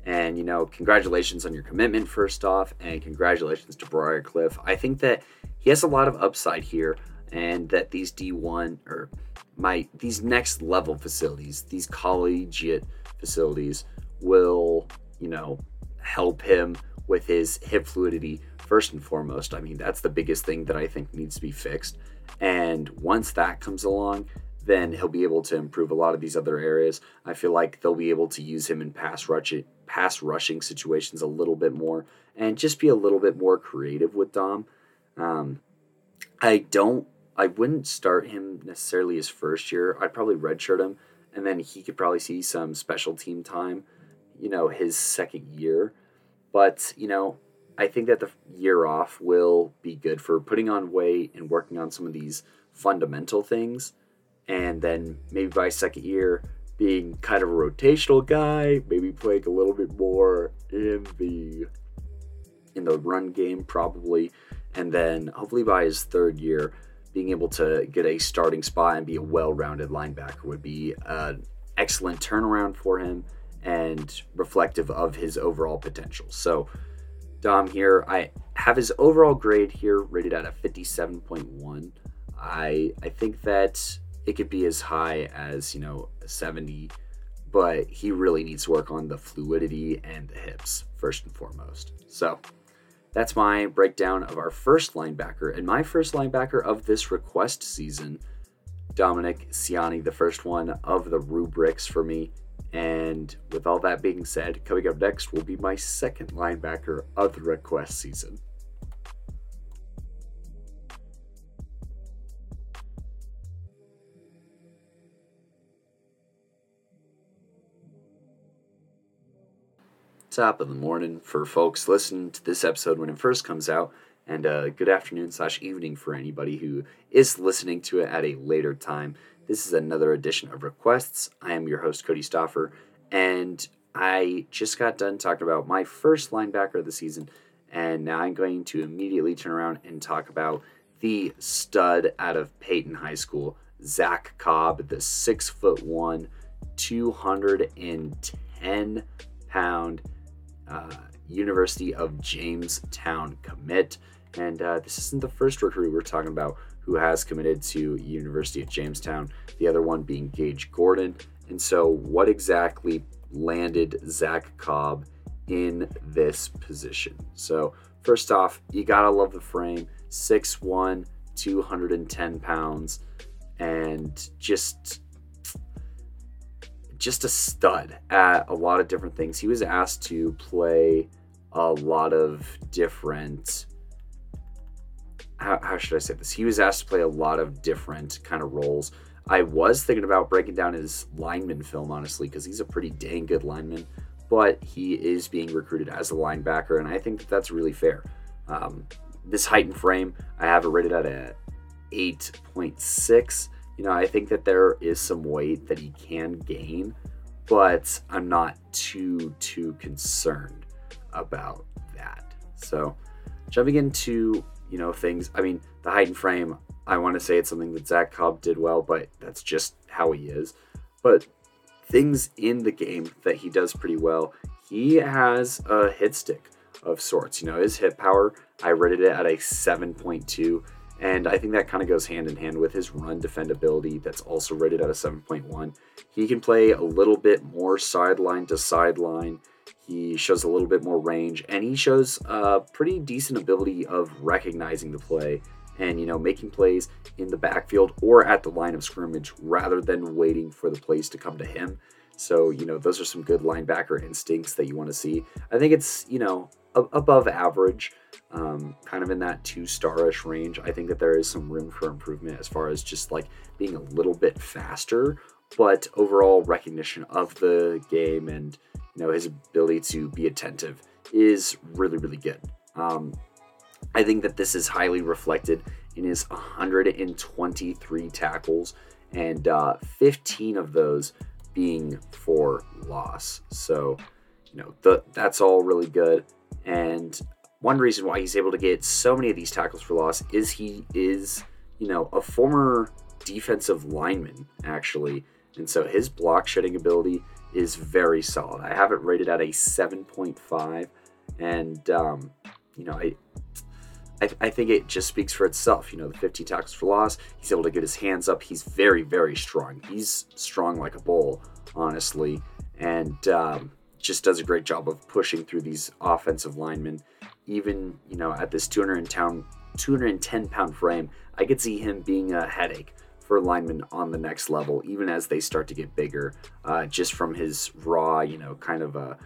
And, you know, congratulations on your commitment, first off, and congratulations to Briar Cliff. I think that he has a lot of upside here, and that these D1 or my these next level facilities, these collegiate facilities, will, you know, help him with his hip fluidity first and foremost. I mean, that's the biggest thing that I think needs to be fixed. And once that comes along, then he'll be able to improve a lot of these other areas. I feel like they'll be able to use him in pass rushing, pass rushing situations a little bit more, and just be a little bit more creative with Dom. Um, I don't, I wouldn't start him necessarily his first year. I'd probably redshirt him, and then he could probably see some special team time, you know, his second year. But you know, I think that the year off will be good for putting on weight and working on some of these fundamental things. And then maybe by second year, being kind of a rotational guy, maybe playing a little bit more in the in the run game probably, and then hopefully by his third year, being able to get a starting spot and be a well-rounded linebacker would be an excellent turnaround for him and reflective of his overall potential. So Dom here. I have his overall grade here rated at a 57.1. I I think that it could be as high as, you know, 70, but he really needs to work on the fluidity and the hips first and foremost. So, that's my breakdown of our first linebacker. And my first linebacker of this request season, Dominic Siani, the first one of the rubrics for me. And with all that being said, coming up next will be my second linebacker of the request season. Top of the morning for folks listening to this episode when it first comes out, and uh, good afternoon slash evening for anybody who is listening to it at a later time. This is another edition of Requests. I am your host, Cody Stoffer, and I just got done talking about my first linebacker of the season, and now I'm going to immediately turn around and talk about the stud out of Peyton High School, Zach Cobb, the six foot one, 210 pound uh, University of Jamestown commit. And uh, this isn't the first recruit we're talking about who has committed to University of Jamestown, the other one being Gage Gordon. And so, what exactly landed Zach Cobb in this position? So, first off, you gotta love the frame 6'1, 210 pounds, and just just a stud at a lot of different things. He was asked to play a lot of different how, how should I say this? He was asked to play a lot of different kind of roles. I was thinking about breaking down his lineman film, honestly, because he's a pretty dang good lineman, but he is being recruited as a linebacker, and I think that that's really fair. Um, this height and frame, I have it rated at a 8.6. You know, I think that there is some weight that he can gain, but I'm not too, too concerned about that. So, jumping into, you know, things, I mean, the height and frame, I want to say it's something that Zach Cobb did well, but that's just how he is. But things in the game that he does pretty well, he has a hit stick of sorts. You know, his hit power, I rated it at a 7.2. And I think that kind of goes hand in hand with his run defendability, that's also rated at a 7.1. He can play a little bit more sideline to sideline. He shows a little bit more range, and he shows a pretty decent ability of recognizing the play and you know making plays in the backfield or at the line of scrimmage rather than waiting for the plays to come to him. So you know those are some good linebacker instincts that you want to see. I think it's you know above average, um, kind of in that two starish range. I think that there is some room for improvement as far as just like being a little bit faster, but overall recognition of the game and you know his ability to be attentive is really really good. Um, I think that this is highly reflected in his 123 tackles and uh, 15 of those being for loss. So, you know, the, that's all really good. And one reason why he's able to get so many of these tackles for loss is he is, you know, a former defensive lineman, actually. And so his block shedding ability is very solid. I have it rated at a 7.5. And, um, you know, I, I, I, think it just speaks for itself. You know, the 15 tackles for loss, he's able to get his hands up. He's very, very strong. He's strong like a bull, honestly, and um, just does a great job of pushing through these offensive linemen. Even, you know, at this 210 210 pound frame, I could see him being a headache for linemen on the next level, even as they start to get bigger, uh, just from his raw, you know, kind of a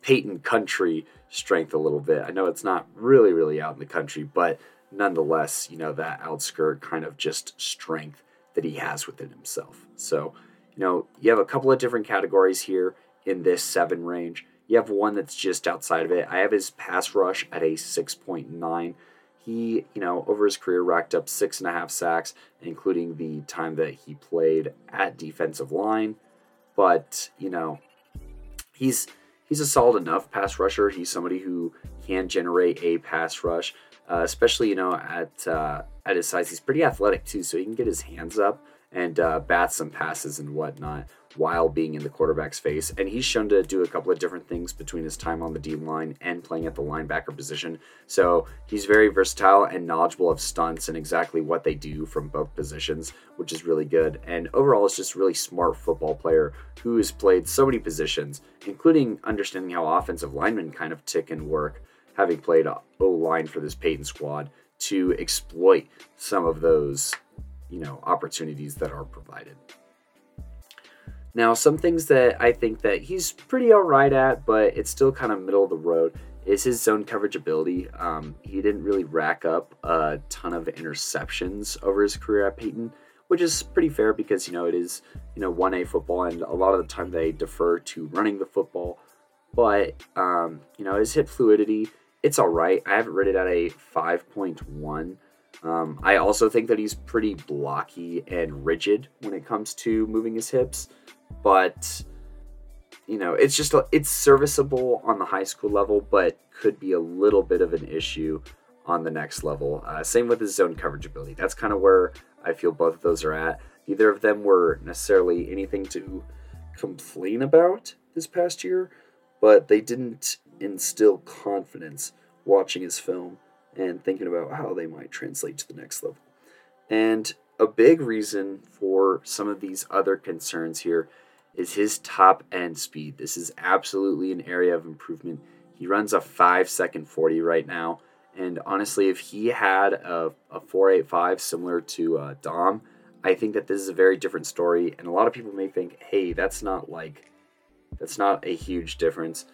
Peyton country strength a little bit. I know it's not really, really out in the country, but nonetheless, you know, that outskirt kind of just strength that he has within himself. So, you know, you have a couple of different categories here in this seven range. You have one that's just outside of it. I have his pass rush at a 6.9. He, you know, over his career racked up six and a half sacks, including the time that he played at defensive line. But, you know, he's he's a solid enough pass rusher. He's somebody who can generate a pass rush, uh, especially you know at uh, at his size. He's pretty athletic too, so he can get his hands up and uh, bat some passes and whatnot while being in the quarterback's face. And he's shown to do a couple of different things between his time on the D line and playing at the linebacker position. So he's very versatile and knowledgeable of stunts and exactly what they do from both positions, which is really good. And overall, it's just really smart football player who has played so many positions, including understanding how offensive linemen kind of tick and work, having played O line for this Peyton squad to exploit some of those you know opportunities that are provided. Now, some things that I think that he's pretty all right at, but it's still kind of middle of the road, is his zone coverage ability. Um, he didn't really rack up a ton of interceptions over his career at Peyton, which is pretty fair because you know it is you know 1A football, and a lot of the time they defer to running the football. But um, you know his hip fluidity, it's all right. I have it rated at a 5.1. Um, I also think that he's pretty blocky and rigid when it comes to moving his hips, but you know, it's just it's serviceable on the high school level, but could be a little bit of an issue on the next level. Uh, same with his zone coverage ability. That's kind of where I feel both of those are at. Neither of them were necessarily anything to complain about this past year, but they didn't instill confidence watching his film and thinking about how they might translate to the next level. And a big reason for some of these other concerns here is his top end speed. This is absolutely an area of improvement. He runs a 5 second 40 right now. And honestly, if he had a, a 485 similar to uh, Dom, I think that this is a very different story. And a lot of people may think, hey, that's not like, that's not a huge difference.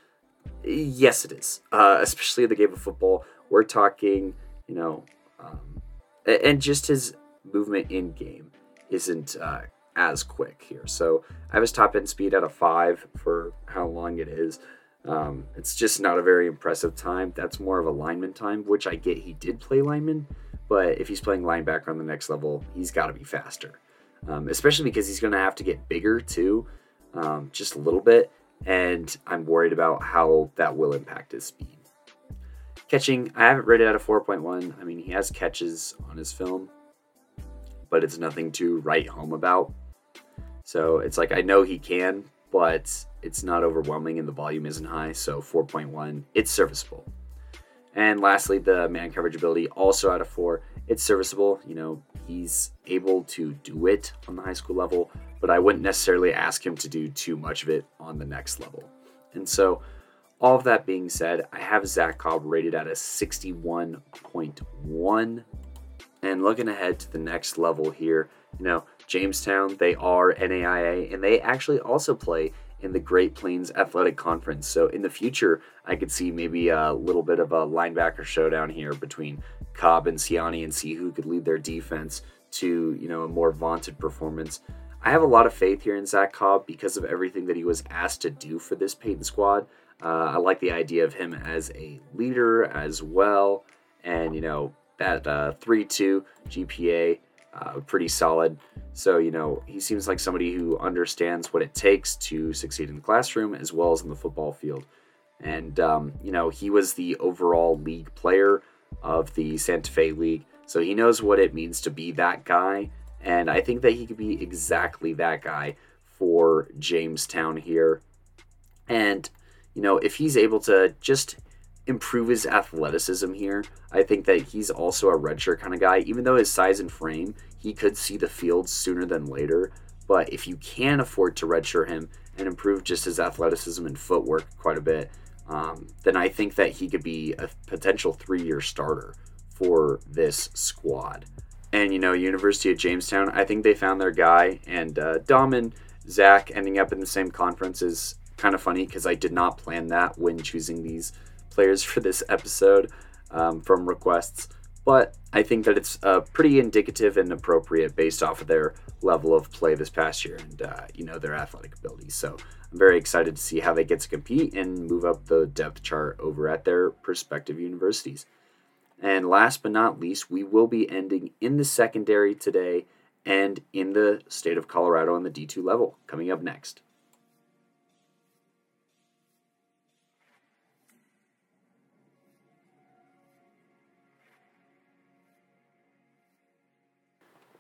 Yes, it is, uh, especially in the game of football. We're talking, you know, um, and just his movement in game isn't uh, as quick here. So I have his top end speed at a five for how long it is. Um, it's just not a very impressive time. That's more of a lineman time, which I get he did play lineman, but if he's playing linebacker on the next level, he's got to be faster, um, especially because he's going to have to get bigger too, um, just a little bit. And I'm worried about how that will impact his speed. Catching, I haven't rated out a 4.1. I mean, he has catches on his film, but it's nothing to write home about. So it's like I know he can, but it's not overwhelming and the volume isn't high, so 4.1, it's serviceable. And lastly, the man coverage ability, also out of 4, it's serviceable. You know, he's able to do it on the high school level, but I wouldn't necessarily ask him to do too much of it on the next level. And so, all of that being said, I have Zach Cobb rated at a 61.1. And looking ahead to the next level here, you know, Jamestown, they are NAIA, and they actually also play in the Great Plains Athletic Conference. So in the future, I could see maybe a little bit of a linebacker showdown here between Cobb and Siani and see who could lead their defense to, you know, a more vaunted performance. I have a lot of faith here in Zach Cobb because of everything that he was asked to do for this Peyton squad. Uh, I like the idea of him as a leader as well. And, you know, that uh, 3 2 GPA uh, pretty solid. So, you know, he seems like somebody who understands what it takes to succeed in the classroom as well as in the football field. And, um, you know, he was the overall league player of the Santa Fe League. So he knows what it means to be that guy. And I think that he could be exactly that guy for Jamestown here. And, you know, if he's able to just improve his athleticism here. I think that he's also a redshirt kind of guy. Even though his size and frame, he could see the field sooner than later. But if you can afford to redshirt him and improve just his athleticism and footwork quite a bit, um, then I think that he could be a potential three-year starter for this squad. And you know, University of Jamestown, I think they found their guy. And uh, Dom and Zach ending up in the same conference is kind of funny because I did not plan that when choosing these players for this episode um, from requests, but I think that it's uh, pretty indicative and appropriate based off of their level of play this past year and uh, you know their athletic abilities. So I'm very excited to see how they get to compete and move up the depth chart over at their respective universities. And last but not least, we will be ending in the secondary today and in the state of Colorado on the D2 level coming up next.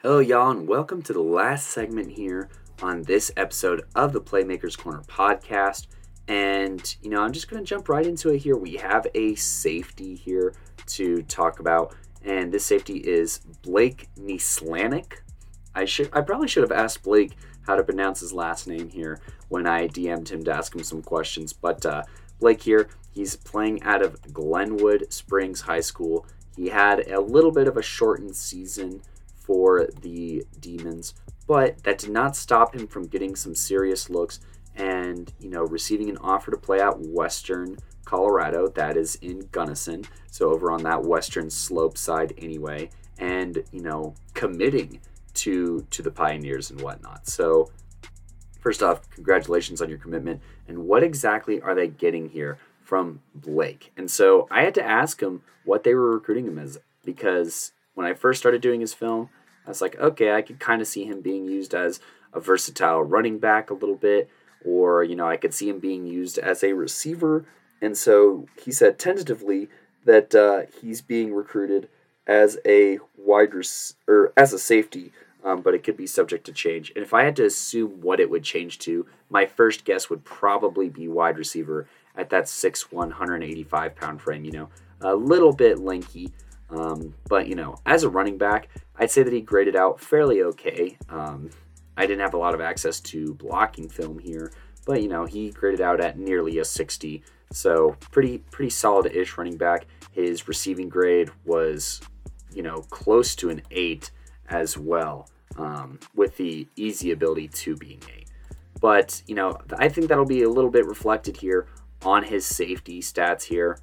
Hello, y'all, and welcome to the last segment here on this episode of the Playmakers Corner podcast. And, you know, I'm just going to jump right into it here. We have a safety here to talk about, and this safety is Blake Nislanik. I should, I probably should have asked Blake how to pronounce his last name here when I DM'd him to ask him some questions. But uh, Blake here, he's playing out of Glenwood Springs High School. He had a little bit of a shortened season for the Demons, but that did not stop him from getting some serious looks and, you know, receiving an offer to play out Western Colorado, that is in Gunnison, so over on that western slope side anyway, and, you know, committing to to the Pioneers and whatnot. So first off, congratulations on your commitment. And what exactly are they getting here from Blake? And so I had to ask him what they were recruiting him as because when I first started doing his film, I was like, okay, I could kind of see him being used as a versatile running back a little bit, or, you know, I could see him being used as a receiver. And so he said tentatively that uh, he's being recruited as a wide res- or as a safety, um, but it could be subject to change. And if I had to assume what it would change to, my first guess would probably be wide receiver at that 6'1", 185 pound frame. You know, a little bit lanky, um, but you know, as a running back, I'd say that he graded out fairly okay. Um, I didn't have a lot of access to blocking film here, but you know, he graded out at nearly a 60. So pretty pretty solid-ish running back. His receiving grade was, you know, close to an eight as well, um, with the easy ability to being eight. But you know, I think that'll be a little bit reflected here on his safety stats here.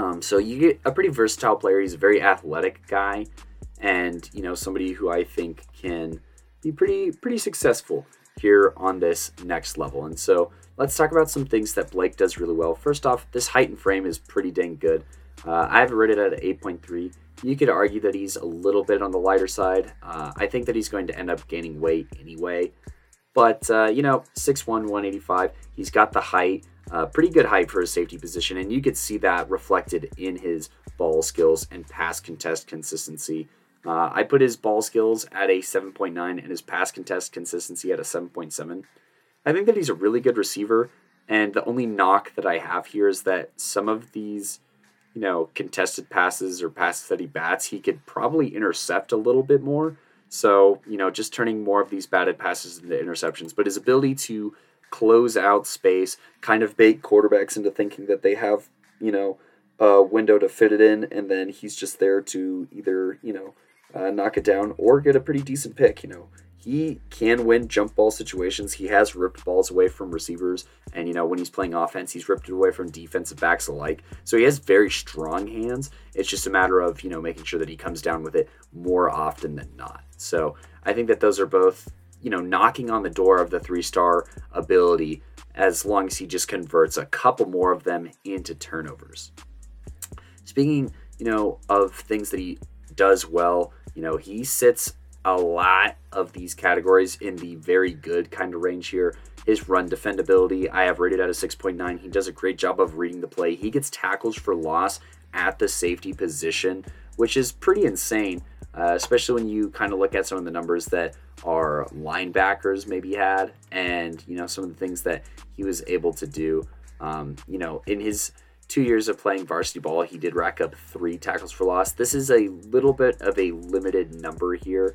Um, so you get a pretty versatile player. He's a very athletic guy, and you know somebody who I think can be pretty pretty successful here on this next level. And so let's talk about some things that Blake does really well. First off, this height and frame is pretty dang good. Uh, I have rated at 8.3. You could argue that he's a little bit on the lighter side. Uh, I think that he's going to end up gaining weight anyway. But, uh, you know, 6'1, 185. He's got the height, uh, pretty good height for his safety position. And you could see that reflected in his ball skills and pass contest consistency. Uh, I put his ball skills at a 7.9 and his pass contest consistency at a 7.7. I think that he's a really good receiver. And the only knock that I have here is that some of these you know, contested passes or passes that he bats, he could probably intercept a little bit more. So, you know, just turning more of these batted passes into interceptions. But his ability to close out space, kind of bait quarterbacks into thinking that they have, you know, a window to fit it in, and then he's just there to either, you know, uh, knock it down or get a pretty decent pick. You know, he can win jump ball situations. He has ripped balls away from receivers, and you know when he's playing offense, he's ripped it away from defensive backs alike. So he has very strong hands. It's just a matter of you know making sure that he comes down with it more often than not. So I think that those are both you know knocking on the door of the three star ability as long as he just converts a couple more of them into turnovers. Speaking you know of things that he does well, you know he sits a lot of these categories in the very good kind of range here. His run defendability, I have rated at a 6.9. He does a great job of reading the play. He gets tackles for loss at the safety position, which is pretty insane, uh, especially when you kind of look at some of the numbers that our linebackers maybe had and, you know, some of the things that he was able to do. Um, you know, in his two years of playing varsity ball, he did rack up three tackles for loss. This is a little bit of a limited number here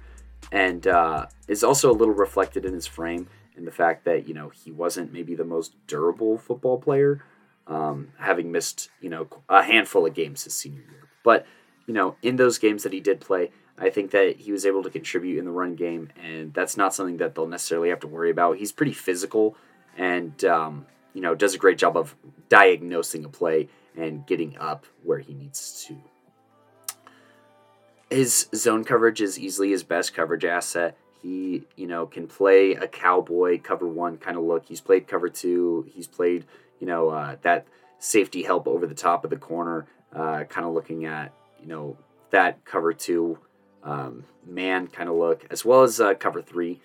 and uh, is also a little reflected in his frame in the fact that you know he wasn't maybe the most durable football player, um, having missed you know a handful of games his senior year. But you know in those games that he did play, I think that he was able to contribute in the run game, and that's not something that they'll necessarily have to worry about. He's pretty physical, and um, you know does a great job of diagnosing a play and getting up where he needs to his zone coverage is easily his best coverage asset. He, you know, can play a cowboy cover one kind of look. He's played cover two. He's played, you know, uh, that safety help over the top of the corner, uh, kind of looking at, you know, that cover two um, man kind of look, as well as uh, cover three.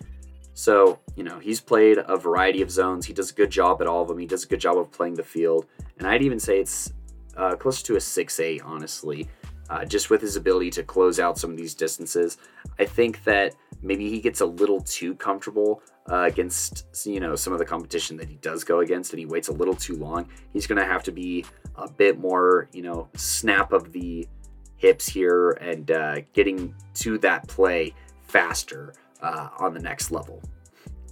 So, you know, he's played a variety of zones. He does a good job at all of them. He does a good job of playing the field. And I'd even say it's uh, close to a 6A, honestly uh, just with his ability to close out some of these distances. I think that maybe he gets a little too comfortable uh, against you know some of the competition that he does go against, and he waits a little too long. He's going to have to be a bit more you know snap of the hips here and uh, getting to that play faster uh, on the next level.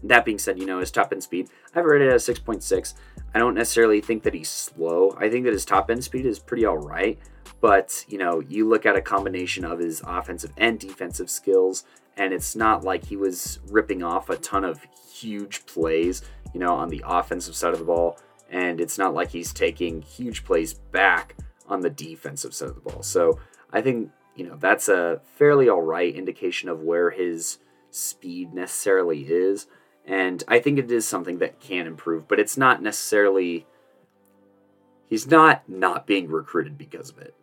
That being said, you know his top end speed, I've rated it at 6.6. I don't necessarily think that he's slow. I think that his top end speed is pretty all right. But, you know, you look at a combination of his offensive and defensive skills, and it's not like he was ripping off a ton of huge plays, you know, on the offensive side of the ball. And it's not like he's taking huge plays back on the defensive side of the ball. So I think, you know, that's a fairly all right indication of where his speed necessarily is. And I think it is something that can improve, but it's not necessarily. He's not not being recruited because of it.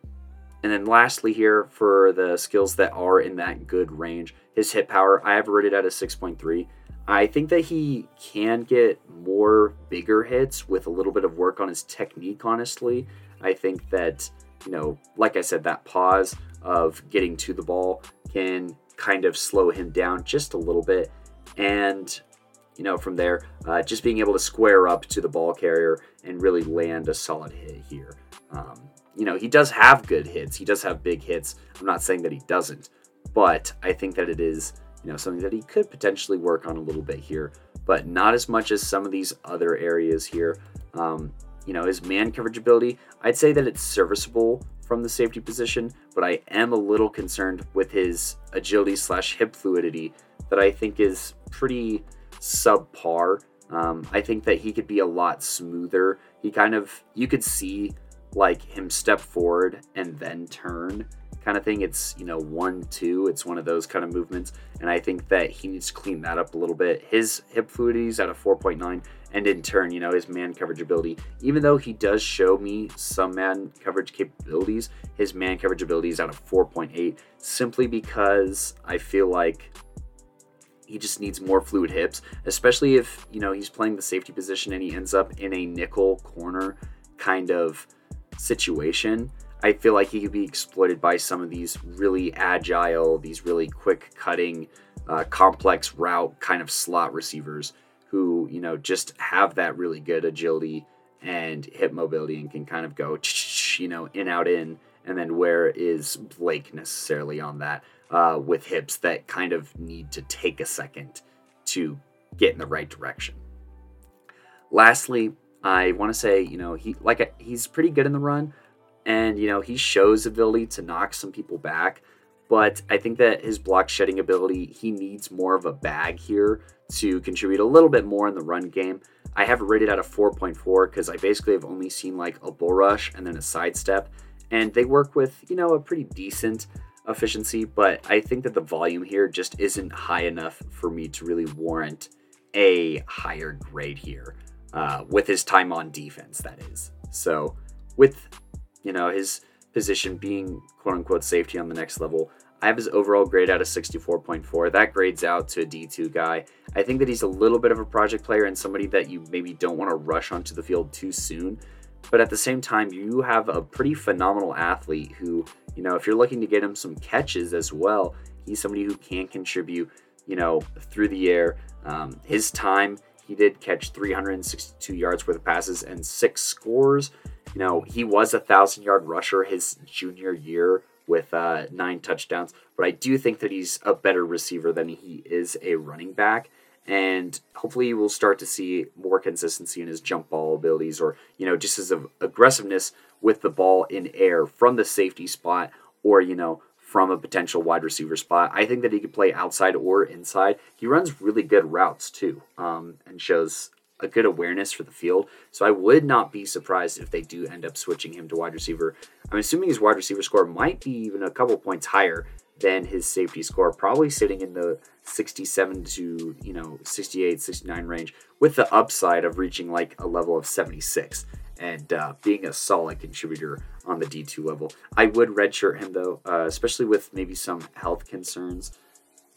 And then lastly here for the skills that are in that good range, his hit power, I have rated at a 6.3. I think that he can get more bigger hits with a little bit of work on his technique, honestly. I think that, you know, like I said, that pause of getting to the ball can kind of slow him down just a little bit. And, you know, from there, uh, just being able to square up to the ball carrier and really land a solid hit here. Um, you know, he does have good hits. He does have big hits. I'm not saying that he doesn't, but I think that it is, you know, something that he could potentially work on a little bit here, but not as much as some of these other areas here. Um, you know, his man coverage ability, I'd say that it's serviceable from the safety position, but I am a little concerned with his agility slash hip fluidity that I think is pretty subpar. Um, I think that he could be a lot smoother. He kind of, you could see like him step forward and then turn kind of thing. It's, you know, one, two. It's one of those kind of movements. And I think that he needs to clean that up a little bit. His hip fluidity is at a 4.9. And in turn, you know, his man coverage ability, even though he does show me some man coverage capabilities, his man coverage ability is out of 4.8 simply because I feel like he just needs more fluid hips, especially if, you know, he's playing the safety position and he ends up in a nickel corner kind of situation. I feel like he could be exploited by some of these really agile, these really quick cutting, uh, complex route kind of slot receivers who, you know, just have that really good agility and hip mobility and can kind of go, you know, in, out, in. And then where is Blake necessarily on that uh, with hips that kind of need to take a second to get in the right direction? Lastly, I want to say, you know, he like he's pretty good in the run, and you know he shows ability to knock some people back but i think that his block shedding ability he needs more of a bag here to contribute a little bit more in the run game i have rated at a 4.4 because i basically have only seen like a bull rush and then a sidestep and they work with you know a pretty decent efficiency but i think that the volume here just isn't high enough for me to really warrant a higher grade here uh, with his time on defense that is so with you know, his position being quote unquote safety on the next level. I have his overall grade out of 64.4. That grades out to a D2 guy. I think that he's a little bit of a project player and somebody that you maybe don't want to rush onto the field too soon. But at the same time, you have a pretty phenomenal athlete who, you know, if you're looking to get him some catches as well, he's somebody who can contribute, you know, through the air. Um, his time, he did catch 362 yards worth of passes and six scores. You know, he was a thousand yard rusher his junior year with uh, nine touchdowns, but I do think that he's a better receiver than he is a running back. And hopefully, we'll start to see more consistency in his jump ball abilities or, you know, just his aggressiveness with the ball in air from the safety spot or, you know, from a potential wide receiver spot. I think that he could play outside or inside. He runs really good routes too, um, and shows a good awareness for the field. So I would not be surprised if they do end up switching him to wide receiver. I'm assuming his wide receiver score might be even a couple points higher than his safety score, probably sitting in the 67 to, you know, 68, 69 range with the upside of reaching like a level of 76 and uh, being a solid contributor on the D2 level. I would redshirt him though, uh, especially with maybe some health concerns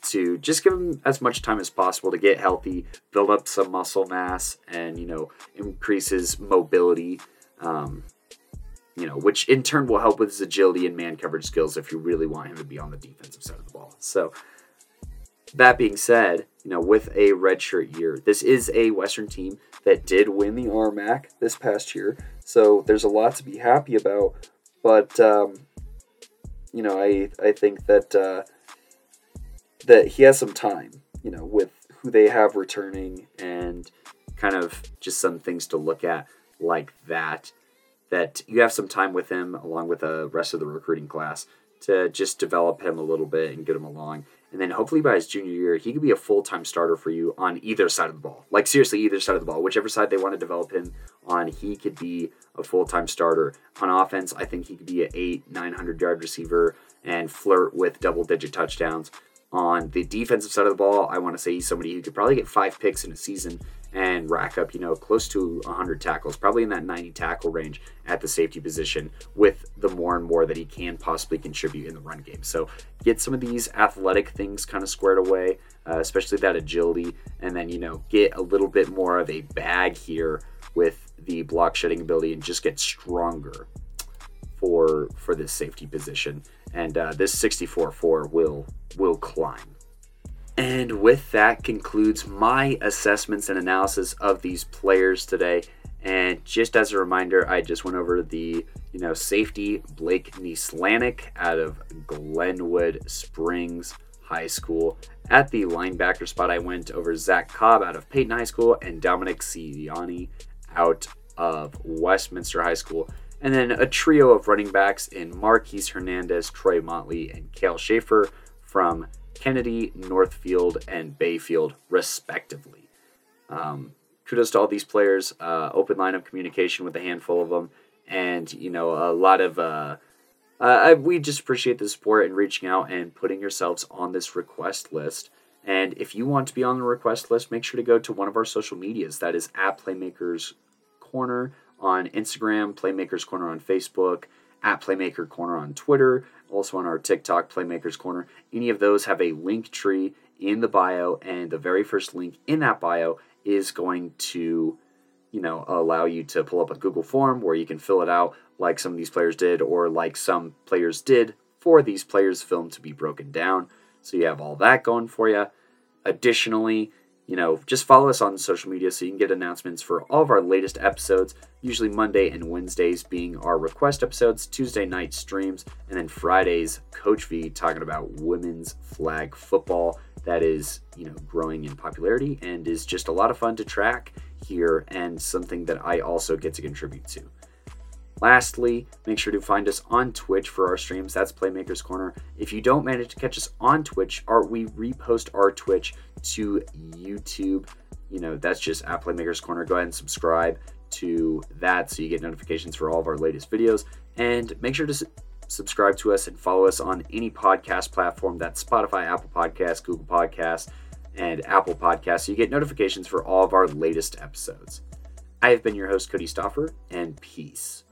to just give him as much time as possible to get healthy, build up some muscle mass, and you know increases mobility. Um, you know, which in turn will help with his agility and man coverage skills if you really want him to be on the defensive side of the ball. So, that being said, you know, with a redshirt year, this is a Western team that did win the RMAC this past year. So there's a lot to be happy about. But um, you know, I I think that uh, that he has some time, you know, with who they have returning and kind of just some things to look at like that. That you have some time with him along with the rest of the recruiting class to just develop him a little bit and get him along. And then hopefully by his junior year, he could be a full time starter for you on either side of the ball. Like seriously, either side of the ball, whichever side they want to develop him on, he could be a full time starter. On offense, I think he could be an eight, nine hundred yard receiver and flirt with double digit touchdowns. On the defensive side of the ball, I want to say he's somebody who could probably get five picks in a season and rack up, you know, close to 100 tackles, probably in that 90 tackle range at the safety position with the more and more that he can possibly contribute in the run game. So get some of these athletic things kind of squared away, uh, especially that agility, and then, you know, get a little bit more of a bag here with the block shedding ability and just get stronger for for this safety position and uh, this 64-4 will will climb. And with that concludes my assessments and analysis of these players today. And just as a reminder, I just went over the you know safety Blake Nieslanik out of Glenwood Springs High School. At the linebacker spot, I went over Zach Cobb out of Peyton High School and Dominic Ciani out of Westminster High School. And then a trio of running backs in Marquise Hernandez, Troy Motley, and Kale Schaefer from Kennedy, Northfield, and Bayfield, respectively. Um, kudos to all these players. Uh, open line of communication with a handful of them, and you know a lot of uh, uh, we just appreciate the support and reaching out and putting yourselves on this request list. And if you want to be on the request list, make sure to go to one of our social medias. That is at Playmakers Corner on Instagram, Playmakers Corner on Facebook, at Playmaker Corner on Twitter, also on our TikTok, Playmakers Corner. Any of those have a link tree in the bio, and the very first link in that bio is going to, you know, allow you to pull up a Google form where you can fill it out like some of these players did, or like some players did for these players' film to be broken down. So you have all that going for you. Additionally, you know, just follow us on social media so you can get announcements for all of our latest episodes, usually Monday and Wednesdays being our request episodes, Tuesday night streams, and then Fridays, Coach V talking about women's flag football that is, you know, growing in popularity and is just a lot of fun to track here and something that I also get to contribute to. Lastly, make sure to find us on Twitch for our streams. That's Playmakers Corner. If you don't manage to catch us on Twitch, our, we repost our Twitch to YouTube. You know, that's just at Playmakers Corner. Go ahead and subscribe to that so you get notifications for all of our latest videos. And make sure to subscribe to us and follow us on any podcast platform that's Spotify, Apple Podcasts, Google Podcasts, and Apple Podcasts. So you get notifications for all of our latest episodes. I have been your host, Cody Stoffer, and peace.